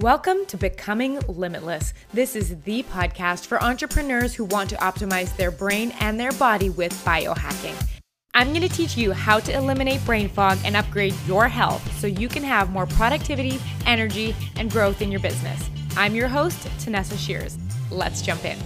Welcome to Becoming Limitless. This is the podcast for entrepreneurs who want to optimize their brain and their body with biohacking. I'm going to teach you how to eliminate brain fog and upgrade your health so you can have more productivity, energy, and growth in your business. I'm your host, Tanessa Shears. Let's jump in.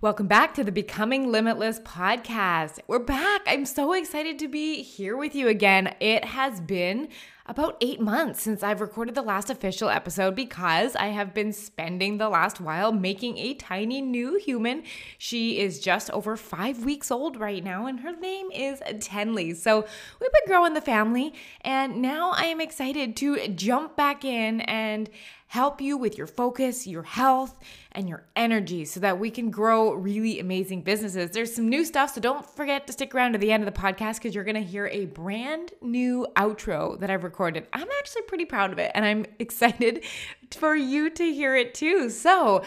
Welcome back to the Becoming Limitless podcast. We're back. I'm so excited to be here with you again. It has been about eight months since I've recorded the last official episode because I have been spending the last while making a tiny new human. She is just over five weeks old right now, and her name is Tenley. So we've been growing the family, and now I am excited to jump back in and help you with your focus, your health, and your energy so that we can grow really amazing businesses. There's some new stuff, so don't forget to stick around to the end of the podcast because you're going to hear a brand new outro that I've recorded. I'm actually pretty proud of it and I'm excited for you to hear it too. So,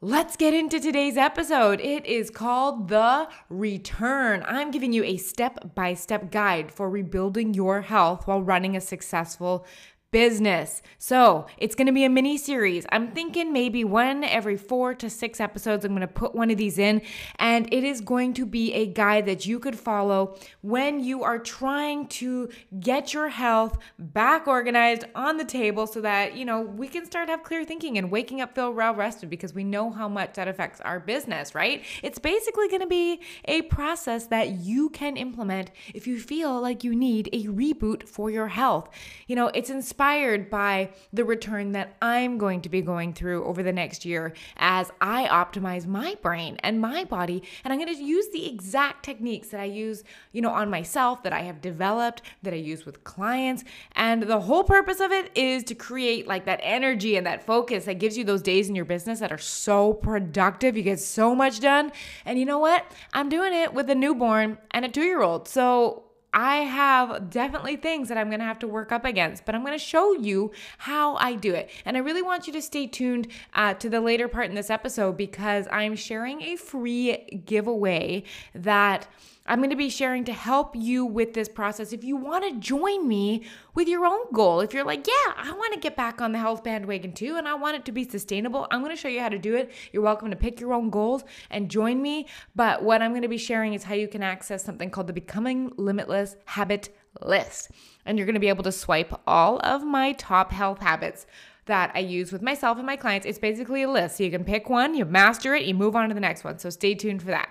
Let's get into today's episode. It is called The Return. I'm giving you a step by step guide for rebuilding your health while running a successful business. So it's going to be a mini series. I'm thinking maybe one every four to six episodes. I'm going to put one of these in, and it is going to be a guide that you could follow when you are trying to get your health back organized on the table so that, you know, we can start have clear thinking and waking up feel well rested because we know how much that affects our business, right? It's basically going to be a process that you can implement if you feel like you need a reboot for your health. You know, it's inspiring inspired by the return that I'm going to be going through over the next year as I optimize my brain and my body. And I'm going to use the exact techniques that I use, you know, on myself, that I have developed, that I use with clients. And the whole purpose of it is to create like that energy and that focus that gives you those days in your business that are so productive. You get so much done. And you know what? I'm doing it with a newborn and a two year old. So I have definitely things that I'm going to have to work up against, but I'm going to show you how I do it. And I really want you to stay tuned uh, to the later part in this episode because I'm sharing a free giveaway that I'm going to be sharing to help you with this process. If you want to join me with your own goal, if you're like, yeah, I want to get back on the health bandwagon too, and I want it to be sustainable, I'm going to show you how to do it. You're welcome to pick your own goals and join me. But what I'm going to be sharing is how you can access something called the Becoming Limitless Habit List. And you're going to be able to swipe all of my top health habits that I use with myself and my clients. It's basically a list. So you can pick one, you master it, you move on to the next one. So stay tuned for that.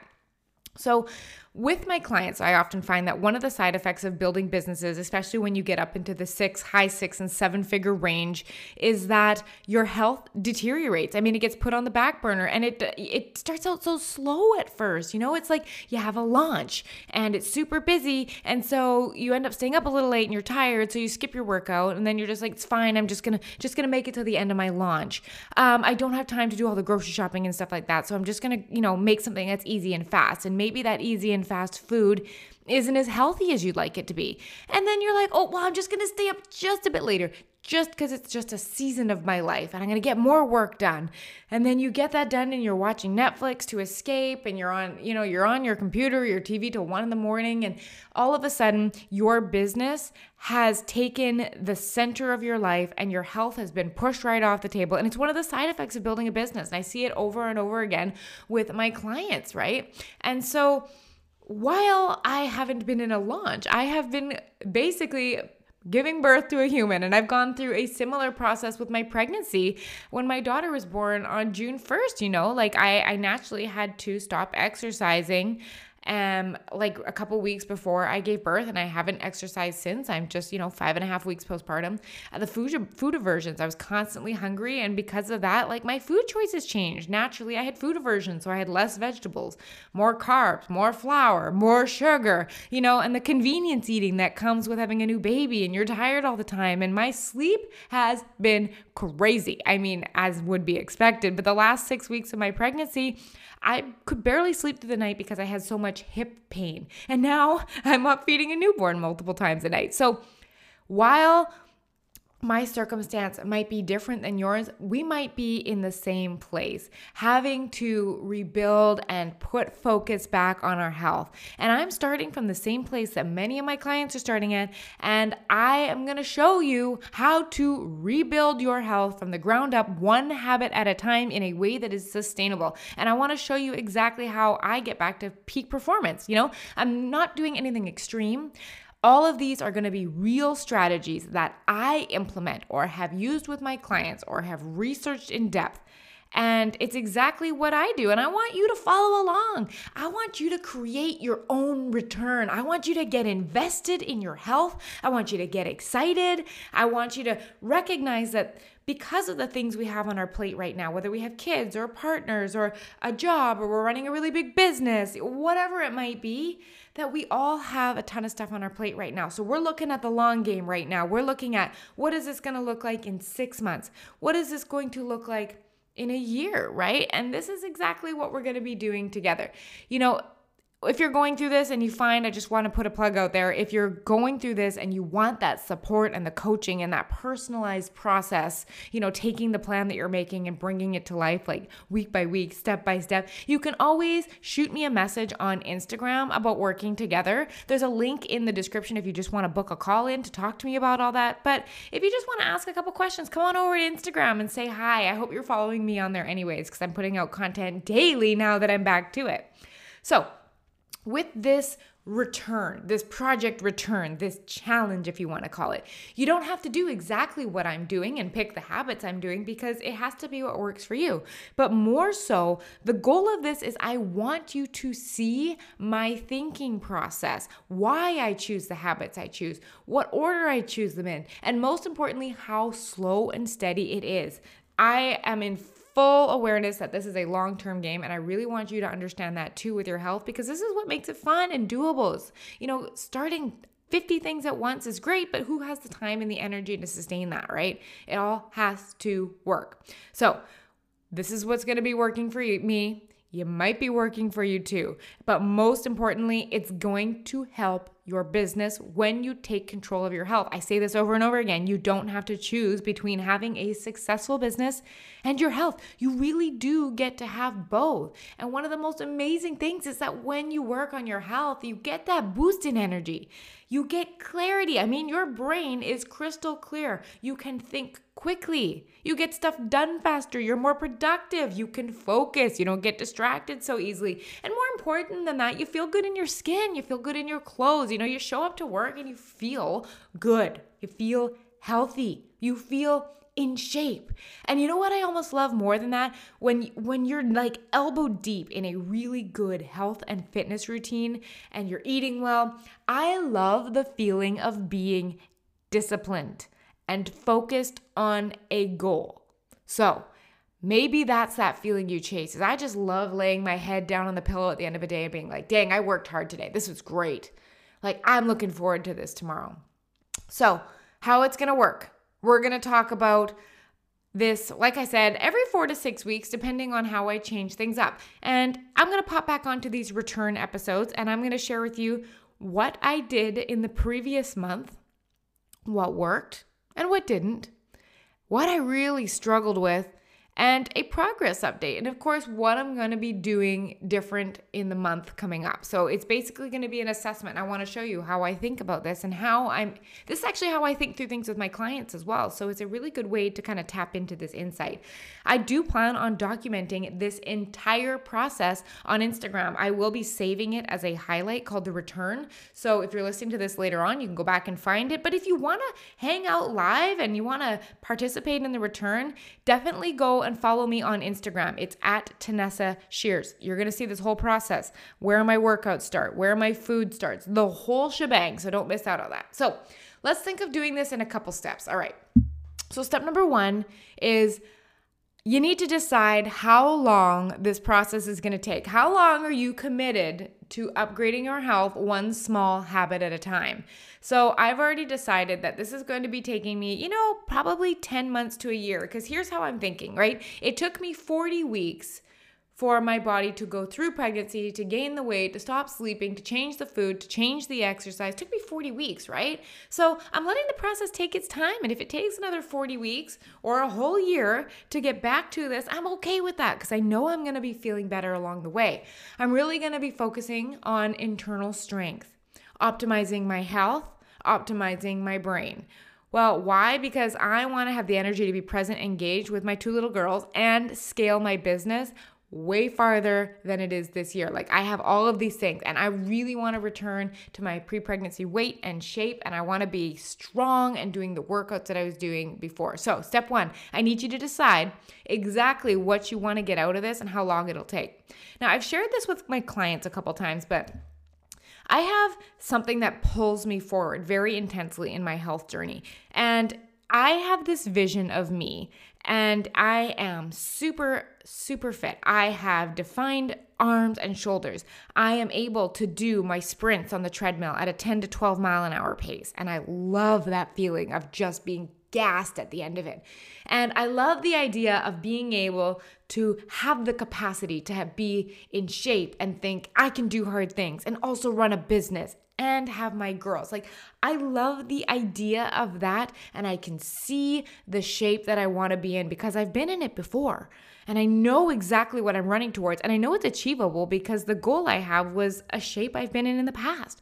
So, with my clients, I often find that one of the side effects of building businesses, especially when you get up into the six, high six, and seven figure range, is that your health deteriorates. I mean, it gets put on the back burner and it it starts out so slow at first. You know, it's like you have a launch and it's super busy, and so you end up staying up a little late and you're tired, so you skip your workout, and then you're just like, it's fine. I'm just gonna just gonna make it to the end of my launch. Um, I don't have time to do all the grocery shopping and stuff like that, so I'm just gonna you know make something that's easy and fast, and maybe that easy and fast food isn't as healthy as you'd like it to be. And then you're like, oh, well, I'm just going to stay up just a bit later, just because it's just a season of my life and I'm going to get more work done. And then you get that done and you're watching Netflix to escape and you're on, you know, you're on your computer, your TV till one in the morning. And all of a sudden, your business has taken the center of your life and your health has been pushed right off the table. And it's one of the side effects of building a business. And I see it over and over again with my clients, right? And so, while I haven't been in a launch, I have been basically giving birth to a human. And I've gone through a similar process with my pregnancy when my daughter was born on June 1st. You know, like I, I naturally had to stop exercising um like a couple weeks before I gave birth and I haven't exercised since. I'm just, you know, five and a half weeks postpartum. Uh, the food food aversions. I was constantly hungry and because of that, like my food choices changed. Naturally, I had food aversions. so I had less vegetables, more carbs, more flour, more sugar, you know, and the convenience eating that comes with having a new baby and you're tired all the time. And my sleep has been crazy. I mean, as would be expected, but the last 6 weeks of my pregnancy, I could barely sleep through the night because I had so much hip pain. And now I'm up feeding a newborn multiple times a night. So while my circumstance might be different than yours. We might be in the same place, having to rebuild and put focus back on our health. And I'm starting from the same place that many of my clients are starting at. And I am going to show you how to rebuild your health from the ground up, one habit at a time, in a way that is sustainable. And I want to show you exactly how I get back to peak performance. You know, I'm not doing anything extreme. All of these are going to be real strategies that I implement or have used with my clients or have researched in depth. And it's exactly what I do. And I want you to follow along. I want you to create your own return. I want you to get invested in your health. I want you to get excited. I want you to recognize that because of the things we have on our plate right now, whether we have kids or partners or a job or we're running a really big business, whatever it might be, that we all have a ton of stuff on our plate right now. So we're looking at the long game right now. We're looking at what is this going to look like in six months? What is this going to look like? in a year, right? And this is exactly what we're going to be doing together. You know, if you're going through this and you find, I just want to put a plug out there, if you're going through this and you want that support and the coaching and that personalized process, you know, taking the plan that you're making and bringing it to life like week by week, step by step, you can always shoot me a message on Instagram about working together. There's a link in the description if you just want to book a call in to talk to me about all that. But if you just want to ask a couple questions, come on over to Instagram and say hi. I hope you're following me on there anyways, because I'm putting out content daily now that I'm back to it. So, with this return, this project return, this challenge, if you want to call it. You don't have to do exactly what I'm doing and pick the habits I'm doing because it has to be what works for you. But more so, the goal of this is I want you to see my thinking process, why I choose the habits I choose, what order I choose them in, and most importantly, how slow and steady it is. I am in full awareness that this is a long term game. And I really want you to understand that too with your health because this is what makes it fun and doable. You know, starting 50 things at once is great, but who has the time and the energy to sustain that, right? It all has to work. So, this is what's going to be working for you, me. You might be working for you too. But most importantly, it's going to help your business when you take control of your health. I say this over and over again. You don't have to choose between having a successful business and your health. You really do get to have both. And one of the most amazing things is that when you work on your health, you get that boost in energy. You get clarity. I mean, your brain is crystal clear. You can think quickly. You get stuff done faster. You're more productive. You can focus. You don't get distracted so easily. And more important than that, you feel good in your skin. You feel good in your clothes. You know, you show up to work and you feel good. You feel healthy. You feel in shape. And you know what I almost love more than that? When when you're like elbow deep in a really good health and fitness routine and you're eating well, I love the feeling of being disciplined and focused on a goal. So, maybe that's that feeling you chase. Is I just love laying my head down on the pillow at the end of a day and being like, "Dang, I worked hard today. This was great." Like, I'm looking forward to this tomorrow. So, how it's going to work we're going to talk about this, like I said, every four to six weeks, depending on how I change things up. And I'm going to pop back onto these return episodes and I'm going to share with you what I did in the previous month, what worked and what didn't, what I really struggled with, and a progress update. And of course, what I'm going to be doing different in the month coming up. So it's basically going to be an assessment. I want to show you how I think about this and how I'm, this is actually how I think through things with my clients as well. So it's a really good way to kind of tap into this insight. I do plan on documenting this entire process on Instagram. I will be saving it as a highlight called the return. So if you're listening to this later on, you can go back and find it. But if you want to hang out live and you want to participate in the return, definitely go and follow me on Instagram. It's at Tanessa Shears. You're going to see this whole process where my workouts start, where my food starts, the whole shebang. So don't miss out on that. So let's think of doing this in a couple steps. All right. So, step number one is you need to decide how long this process is going to take. How long are you committed to upgrading your health one small habit at a time? So, I've already decided that this is going to be taking me, you know, probably 10 months to a year because here's how I'm thinking, right? It took me 40 weeks for my body to go through pregnancy, to gain the weight, to stop sleeping, to change the food, to change the exercise. It took me 40 weeks, right? So I'm letting the process take its time. And if it takes another 40 weeks or a whole year to get back to this, I'm okay with that because I know I'm to be feeling better along the way. I'm really to be focusing on internal strength, optimizing my health, optimizing my brain. Well, why? Because I want to have the energy to be present, engaged with my two little girls, and scale my business way farther than it is this year. Like I have all of these things and I really want to return to my pre-pregnancy weight and shape and I want to be strong and doing the workouts that I was doing before. So, step 1, I need you to decide exactly what you want to get out of this and how long it'll take. Now, I've shared this with my clients a couple times, but I have something that pulls me forward very intensely in my health journey. And I have this vision of me and I am super, super fit. I have defined arms and shoulders. I am able to do my sprints on the treadmill at a 10 to 12 mile an hour pace. And I love that feeling of just being gassed at the end of it. And I love the idea of being able to have the capacity to have, be in shape and think I can do hard things and also run a business and have my girls. Like, I love the idea of that, and I can see the shape that I want to be in because I've been in it before. And I know exactly what I'm running towards, and I know it's achievable because the goal I have was a shape I've been in in the past.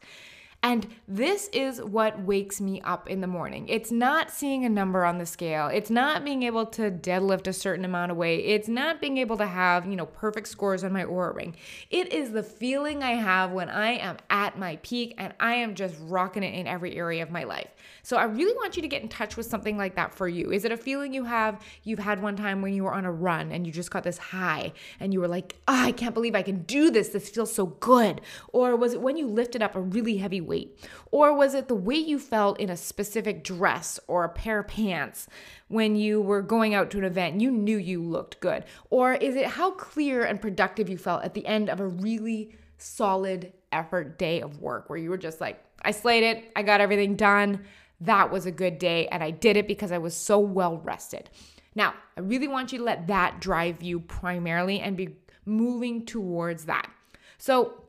And this is what wakes me up in the morning. It's not seeing a number on the scale. It's not being able to deadlift a certain amount of weight. It's not being able to have, you know, perfect scores on my Oura ring. It is the feeling I have when I am at my peak and I am just rocking it in every area of my life. So I really want you to get in touch with something like that for you. Is it a feeling you have you've had one time when you were on a run and you just got this high and you were like, oh, I can't believe I can do this. This feels so good. Or was it when you lifted up a really heavy weight? Or was it the way you felt in a specific dress or a pair of pants when you were going out to an event? You knew you looked good. Or is it how clear and productive you felt at the end of a really solid effort day of work where you were just like, I slayed it, I got everything done. That was a good day, and I did it because I was so well rested. Now, I really want you to let that drive you primarily and be moving towards that. So,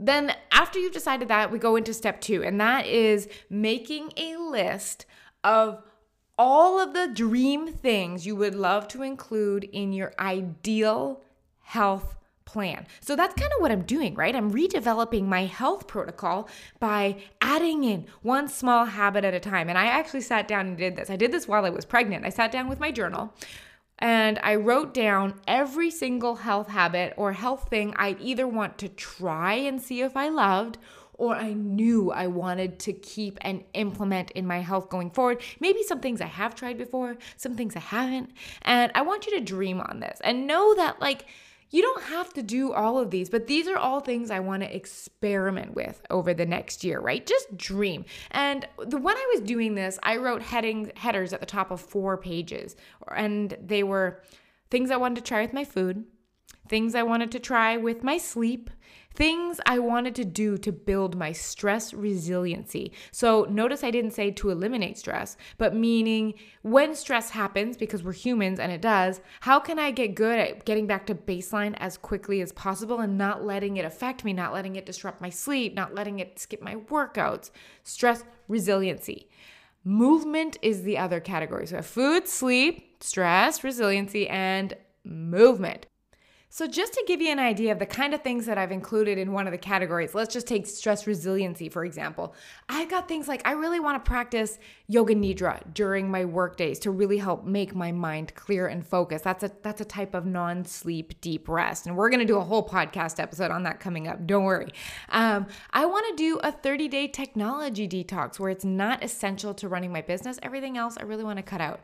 then after you've decided that, we go into step two, and that is making a list of all of the dream things you would love to include in your ideal health plan. So that's kind of what I'm doing, right? I'm redeveloping my health protocol by adding in one small habit at a time. And I actually sat down and did this. I did this while I was pregnant. I sat down with my journal and I wrote down every single health habit or health thing I'd either want to try and see if I loved or I knew I wanted to keep and implement in my health going forward. Maybe some things I have tried before, some things I haven't. And I want you to dream on this and know that, like, you don't have to do all of these, but these are all things I want to experiment with over the next year, right? Just dream. And the when I was doing this, I wrote headings headers at the top of four pages, and they were things I wanted to try with my food, things I wanted to try with my sleep, things I wanted to do to build my stress resiliency. So notice I didn't say to eliminate stress, but meaning when stress happens, because we're humans and it does, how can I get good at getting back to baseline as quickly as possible and not letting it affect me, not letting it disrupt my sleep, not letting it skip my workouts? Stress resiliency. Movement is the other category. So food, sleep, stress, resiliency, and movement. So, just to give you an idea of the kind of things that I've included in one of the categories, let's just take stress resiliency, for example. I've got things like I really want to practice yoga nidra during my work days to really help make my mind clear and focus. That's a that's a type of non-sleep deep rest. And we're gonna do a whole podcast episode on that coming up. Don't worry. Um, I want to do a 30-day technology detox where it's not essential to running my business. Everything else I really want to cut out.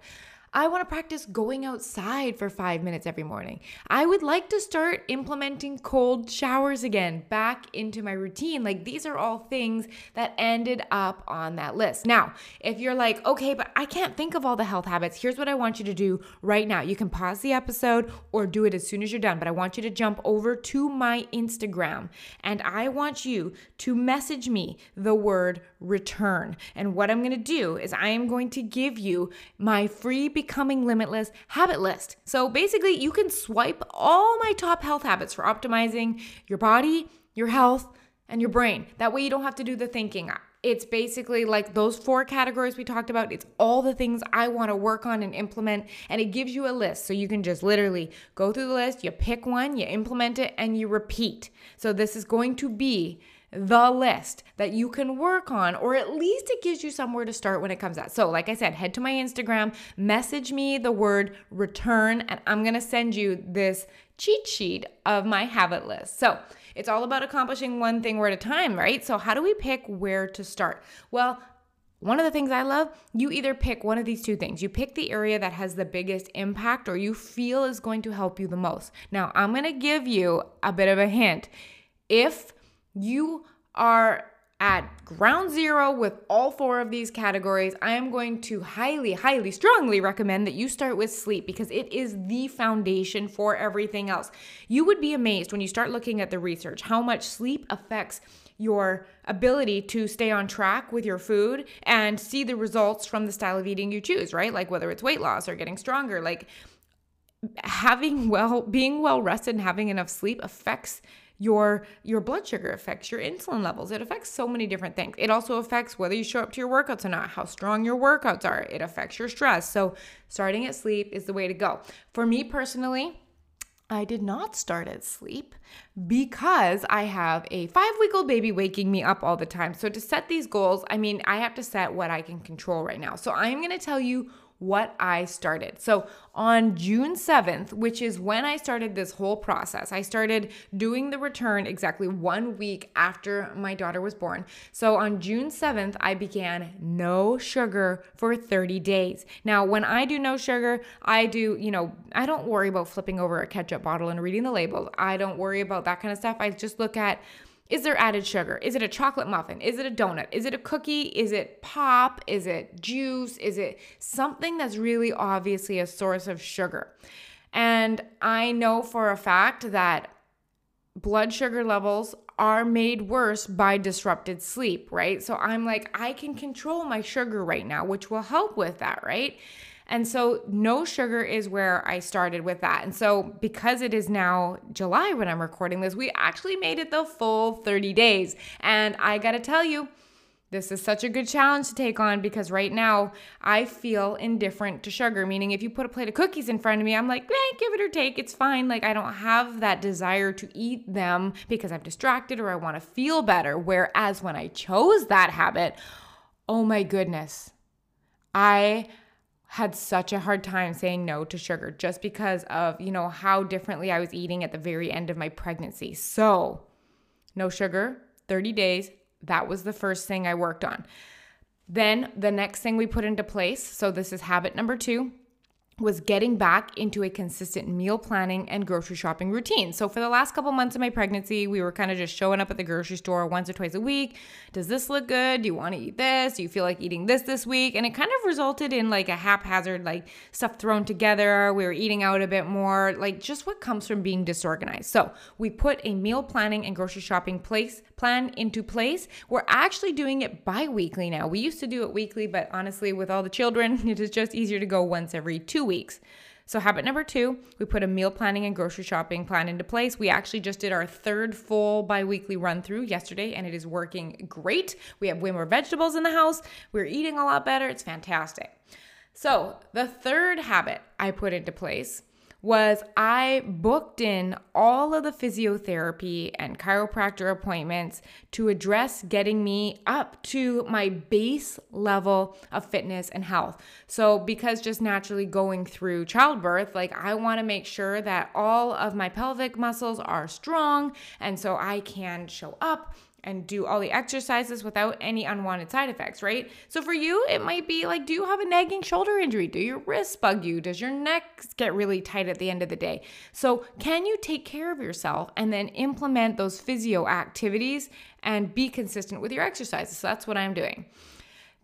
I want to practice going outside for five minutes every morning. I would like to start implementing cold showers again back into my routine. Like these are all things that ended up on that list. Now, if you're like, okay, but I can't think of all the health habits, here's what I want you to do right now. You can pause the episode or do it as soon as you're done, but I want you to jump over to my Instagram and I want you to message me the word return. And what I'm going to do is I am going to give you my free Becoming Limitless habit list. So basically, you can swipe all my top health habits for optimizing your body, your health, and your brain. That way, you don't have to do the thinking. It's basically like those four categories we talked about. It's all the things I want to work on and implement. And it gives you a list. So you can just literally go through the list, you pick one, you implement it, and you repeat. So this is going to be the list that you can work on, or at least it gives you somewhere to start when it comes out. So, like I said, head to my Instagram, message me the word return, and I'm gonna send you this cheat sheet of my habit list. So, it's all about accomplishing one thing at a time, right? So, how do we pick where to start? Well, one of the things I love, you either pick one of these two things. You pick the area that has the biggest impact or you feel is going to help you the most. Now, I'm going to give you a bit of a hint. If you are at ground zero with all four of these categories, I am going to highly, highly, strongly recommend that you start with sleep because it is the foundation for everything else. You would be amazed when you start looking at the research how much sleep affects your ability to stay on track with your food and see the results from the style of eating you choose, right? Like whether it's weight loss or getting stronger, like having well, being well rested and having enough sleep affects your your blood sugar affects your insulin levels. It affects so many different things. It also affects whether you show up to your workouts or not how strong your workouts are. It affects your stress. So starting at sleep is the way to go. For me personally I did not start at sleep because I have a five week old baby waking me up all the time. So, to set these goals, I mean, I have to set what I can control right now. So, I'm to tell you what I started. So on June 7th, which is when I started this whole process, I started doing the return exactly one week after my daughter was born. So on June 7th, I began no sugar for 30 days. Now, when I do no sugar, I do, you know, I don't worry about flipping over a ketchup bottle and reading the labels. I don't worry about that kind of stuff. I just look at is there added sugar? Is it a chocolate muffin? Is it a donut? Is it a cookie? Is it pop? Is it juice? Is it something that's really obviously a source of sugar? And I know for a fact that blood sugar levels are made worse by disrupted sleep, right? So I'm like, I can control my sugar right now, which will help with that, right? And so, no sugar is where I started with that. And so, because it is now July when I'm recording this, we actually made it the full 30 days. And I gotta tell you, this is such a good challenge to take on because right now I feel indifferent to sugar. Meaning, if you put a plate of cookies in front of me, I'm like, eh, give it or take, it's fine. Like, I don't have that desire to eat them because I'm distracted or I wanna feel better. Whereas when I chose that habit, oh my goodness, I had such a hard time saying no to sugar just because of, you know, how differently I was eating at the very end of my pregnancy. So, no sugar, 30 days. That was the first thing I worked on. Then the next thing we put into place, so this is habit number 2, was getting back into a consistent meal planning and grocery shopping routine. So for the last couple months of my pregnancy, we were kind of just showing up at the grocery store once or twice a week. Does this look good? Do you want to eat this? Do you feel like eating this this week? And it kind of resulted in like a haphazard like stuff thrown together. We were eating out a bit more, like just what comes from being disorganized. So, we put a meal planning and grocery shopping place plan into place. We're actually doing it bi-weekly now. We used to do it weekly, but honestly with all the children, it is just easier to go once every 2 weeks. So, habit number two, we put a meal planning and grocery shopping plan into place. We actually just did our third full bi weekly run through yesterday, and it is working great. We have way more vegetables in the house. We're eating a lot better. It's fantastic. So, the third habit I put into place was I booked in all of the physiotherapy and chiropractor appointments to address getting me up to my base level of fitness and health. So, because just naturally going through childbirth, like I want to make sure that all of my pelvic muscles are strong and so I can show up and do all the exercises without any unwanted side effects, right? So for you, it might be like, do you have a nagging shoulder injury? Do your wrists bug you? Does your neck get really tight at the end of the day? So can you take care of yourself and then implement those physio activities and be consistent with your exercises? So that's what I'm doing.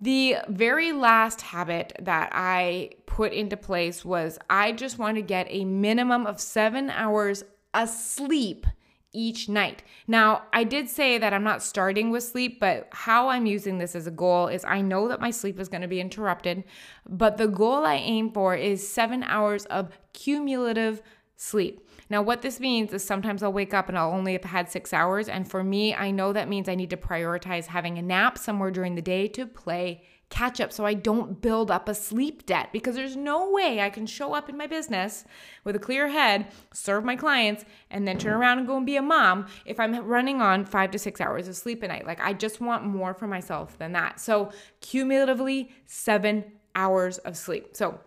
The very last habit that I put into place was I just want to get a minimum of seven hours asleep each night. Now, I did say that I'm not starting with sleep, but how I'm using this as a goal is I know that my sleep is going to be interrupted, but the goal I aim for is seven hours of cumulative sleep. Now, what this means is sometimes I'll wake up and I'll only have had six hours. And for me, I know that means I need to prioritize having a nap somewhere during the day to play catch up so I don't build up a sleep debt because there's no way I can show up in my business with a clear head, serve my clients, and then turn around and go and be a mom if I'm running on five to six hours of sleep a night. Like, I just want more for myself than that. So, cumulatively, seven hours of sleep. So,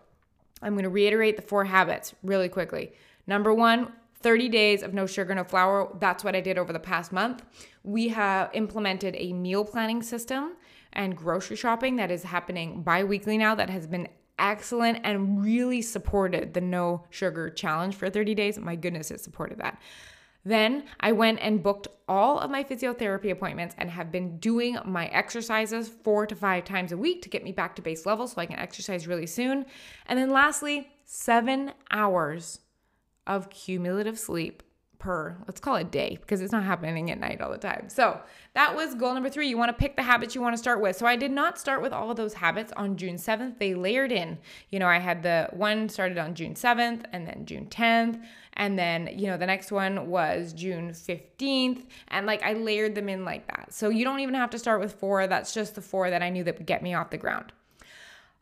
I'm going to reiterate the four habits really quickly. Number one, 30 days of no sugar, no flour. That's what I did over the past month. We have implemented a meal planning system and grocery shopping that is happening bi weekly now that has been excellent and really supported the no sugar challenge for 30 days. My goodness, it supported that. Then I went and booked all of my physiotherapy appointments and have been doing my exercises four to five times a week to get me back to base level so I can exercise really soon. And then lastly, seven hours of cumulative sleep per, let's call it day, because it's not happening at night all the time. So that was goal number three. You want to pick the habits you want to start with. So I did not start with all of those habits on June 7th. They layered in. You know, I had the one started on June 7th and then June 10th. And then, you know, the next one was June 15th. And like I layered them in like that. So you don't even have to start with four. That's just the four that I knew that would get me off the ground.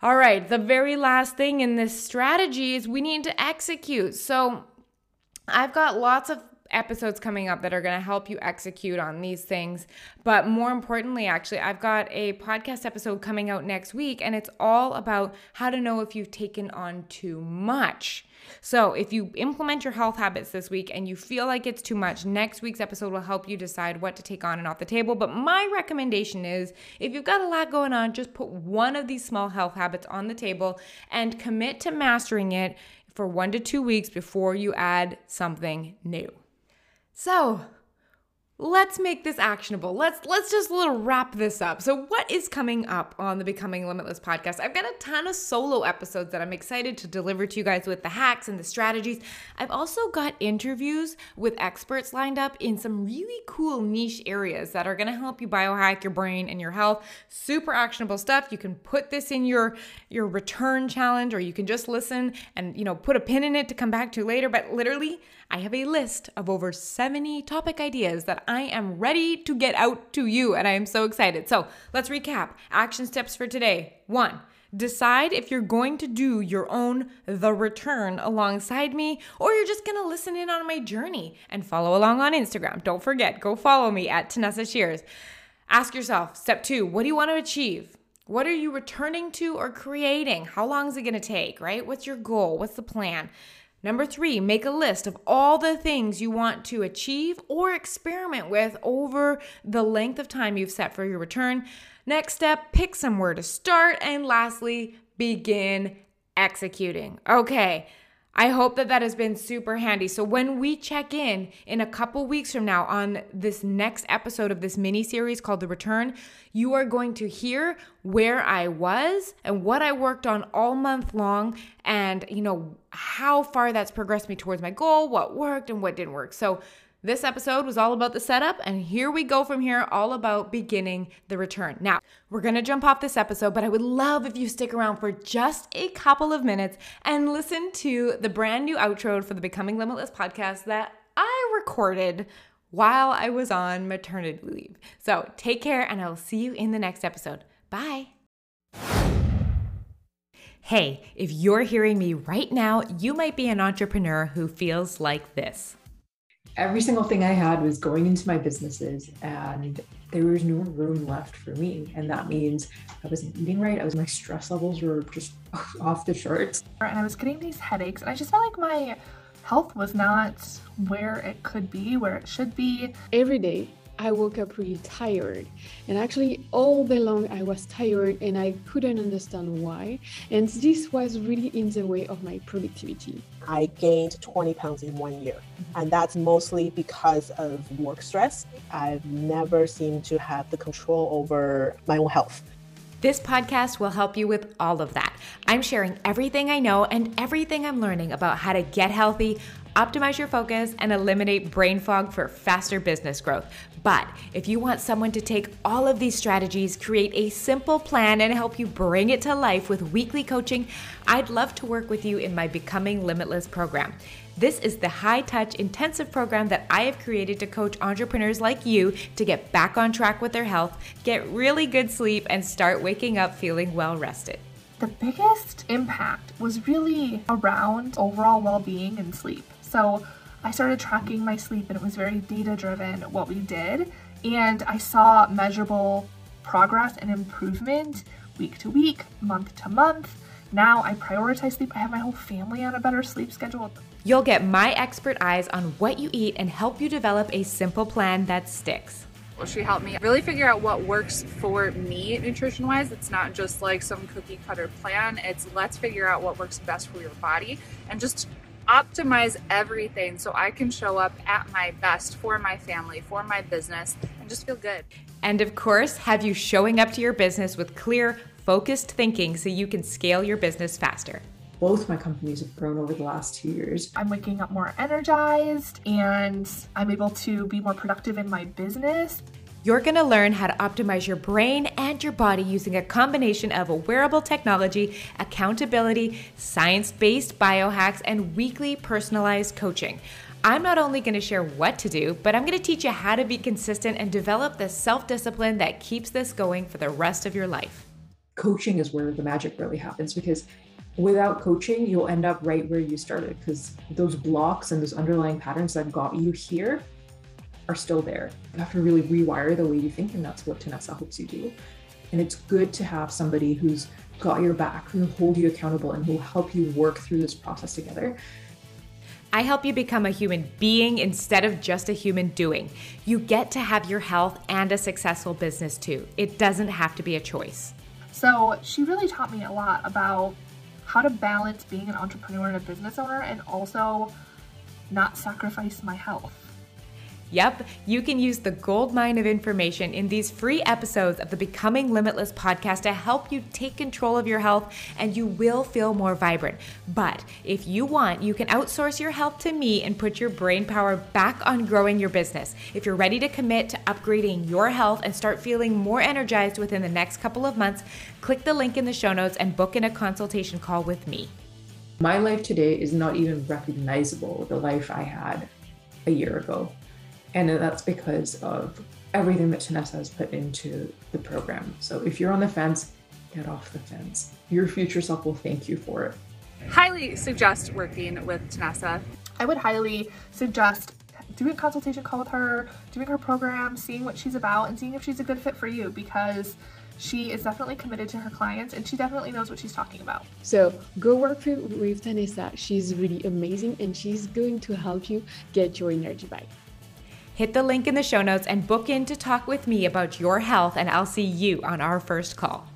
All right, the very last thing in this strategy is we need to execute. So I've got lots of episodes coming up that are going to help you execute on these things. But more importantly, actually, I've got a podcast episode coming out next week, and it's all about how to know if you've taken on too much. So, if you implement your health habits this week and you feel like it's too much, next week's episode will help you decide what to take on and off the table. But my recommendation is if you've got a lot going on, just put one of these small health habits on the table and commit to mastering it for one to two weeks before you add something new. So, let's make this actionable. Let's let's just little wrap this up. So what is coming up on the Becoming Limitless podcast? I've got a ton of solo episodes that I'm excited to deliver to you guys with the hacks and the strategies. I've also got interviews with experts lined up in some really cool niche areas that are going to help you biohack your brain and your health. Super actionable stuff. You can put this in your your return challenge or you can just listen and you know put a pin in it to come back to later, but literally I have a list of over 70 topic ideas that I am ready to get out to you, and I am so excited. So let's recap action steps for today. One, decide if you're going to do your own The Return alongside me, or you're just gonna listen in on my journey and follow along on Instagram. Don't forget, go follow me at Tanessa Shears. Ask yourself, step two, what do you want to achieve? What are you returning to or creating? How long is it going to take, right? What's your goal? What's the plan? Number three, make a list of all the things you want to achieve or experiment with over the length of time you've set for your return. Next step, pick somewhere to start. And lastly, begin executing. Okay, I hope that that has been super handy. So when we check in in a couple weeks from now on this next episode of this mini series called The Return, you are going to hear where I was and what I worked on all month long and you know how far that's progressed me towards my goal, what worked and what didn't work. So this episode was all about the setup, and here we go from here, all about beginning the return. Now, we're gonna jump off this episode, but I would love if you stick around for just a couple of minutes and listen to the brand new outro for the Becoming Limitless podcast that I recorded while I was on maternity leave. So take care, and I'll see you in the next episode. Bye. Hey, if you're hearing me right now, you might be an entrepreneur who feels like this every single thing I had was going into my businesses and there was no room left for me. And that means I wasn't eating right. I was my stress levels were just off the charts. And I was getting these headaches and I just felt like my health was not where it could be, where it should be. Every day I woke up really tired. And actually, all day long, I was tired and I couldn't understand why. And this was really in the way of my productivity. I gained 20 pounds in one year, mm-hmm. and that's mostly because of work stress. I've never seemed to have the control over my own health. This podcast will help you with all of that. I'm sharing everything I know and everything I'm learning about how to get healthy optimize your focus, and eliminate brain fog for faster business growth. But if you want someone to take all of these strategies, create a simple plan, and help you bring it to life with weekly coaching, I'd love to work with you in my Becoming Limitless program. This is the high touch intensive program that I have created to coach entrepreneurs like you to get back on track with their health, get really good sleep, and start waking up feeling well rested. The biggest impact was really around overall well being and sleep. So I started tracking my sleep and it was very data driven what we did. And I saw measurable progress and improvement week to week, month to month. Now I prioritize sleep. I have my whole family on a better sleep schedule. You'll get my expert eyes on what you eat and help you develop a simple plan that sticks. Well, she helped me really figure out what works for me nutrition wise. It's not just like some cookie cutter plan, it's let's figure out what works best for your body and just optimize everything so I can show up at my best for my family, for my business, and just feel good. And of course, have you showing up to your business with clear, focused thinking so you can scale your business faster. Both my companies have grown over the last two years. I'm waking up more energized and I'm able to be more productive in my business. You're going to learn how to optimize your brain and your body using a combination of wearable technology, accountability, science based biohacks, and weekly personalized coaching. I'm not only going to share what to do, but I'm going to teach you how to be consistent and develop the self discipline that keeps this going for the rest of your life. Coaching is where the magic really happens because without coaching, you'll end up right where you started because those blocks and those underlying patterns that got you here are still there. You have to really rewire the way you think, and that's what Tanessa helps you do. And it's good to have somebody who's got your back, who will hold you accountable, and who will help you work through this process together. I help you become a human being instead of just a human doing. You get to have your health and a successful business too. It doesn't have to be a choice. So, she really taught me a lot about how to balance being an entrepreneur and a business owner and also not sacrifice my health. Yep, you can use the gold mine of information in these free episodes of the Becoming Limitless podcast to help you take control of your health and you will feel more vibrant. But if you want, you can outsource your health to me and put your brain power back on growing your business. If you're ready to commit to upgrading your health and start feeling more energized within the next couple of months, click the link in the show notes and book in a consultation call with me. My life today is not even recognizable the life I had a year ago. And that's because of everything that Tanessa has put into the program. So if you're on the fence, get off the fence. Your future self will thank you for it. Highly suggest working with Tanessa. I would highly suggest doing a consultation call with her, doing her program, seeing what she's about, and seeing if she's a good fit for you because she is definitely committed to her clients and she definitely knows what she's talking about. So go work with Tanessa. She's really amazing and she's going to help you get your energy back. Hit the link in the show notes and book in to talk with me about your health, and I'll see you on our first call.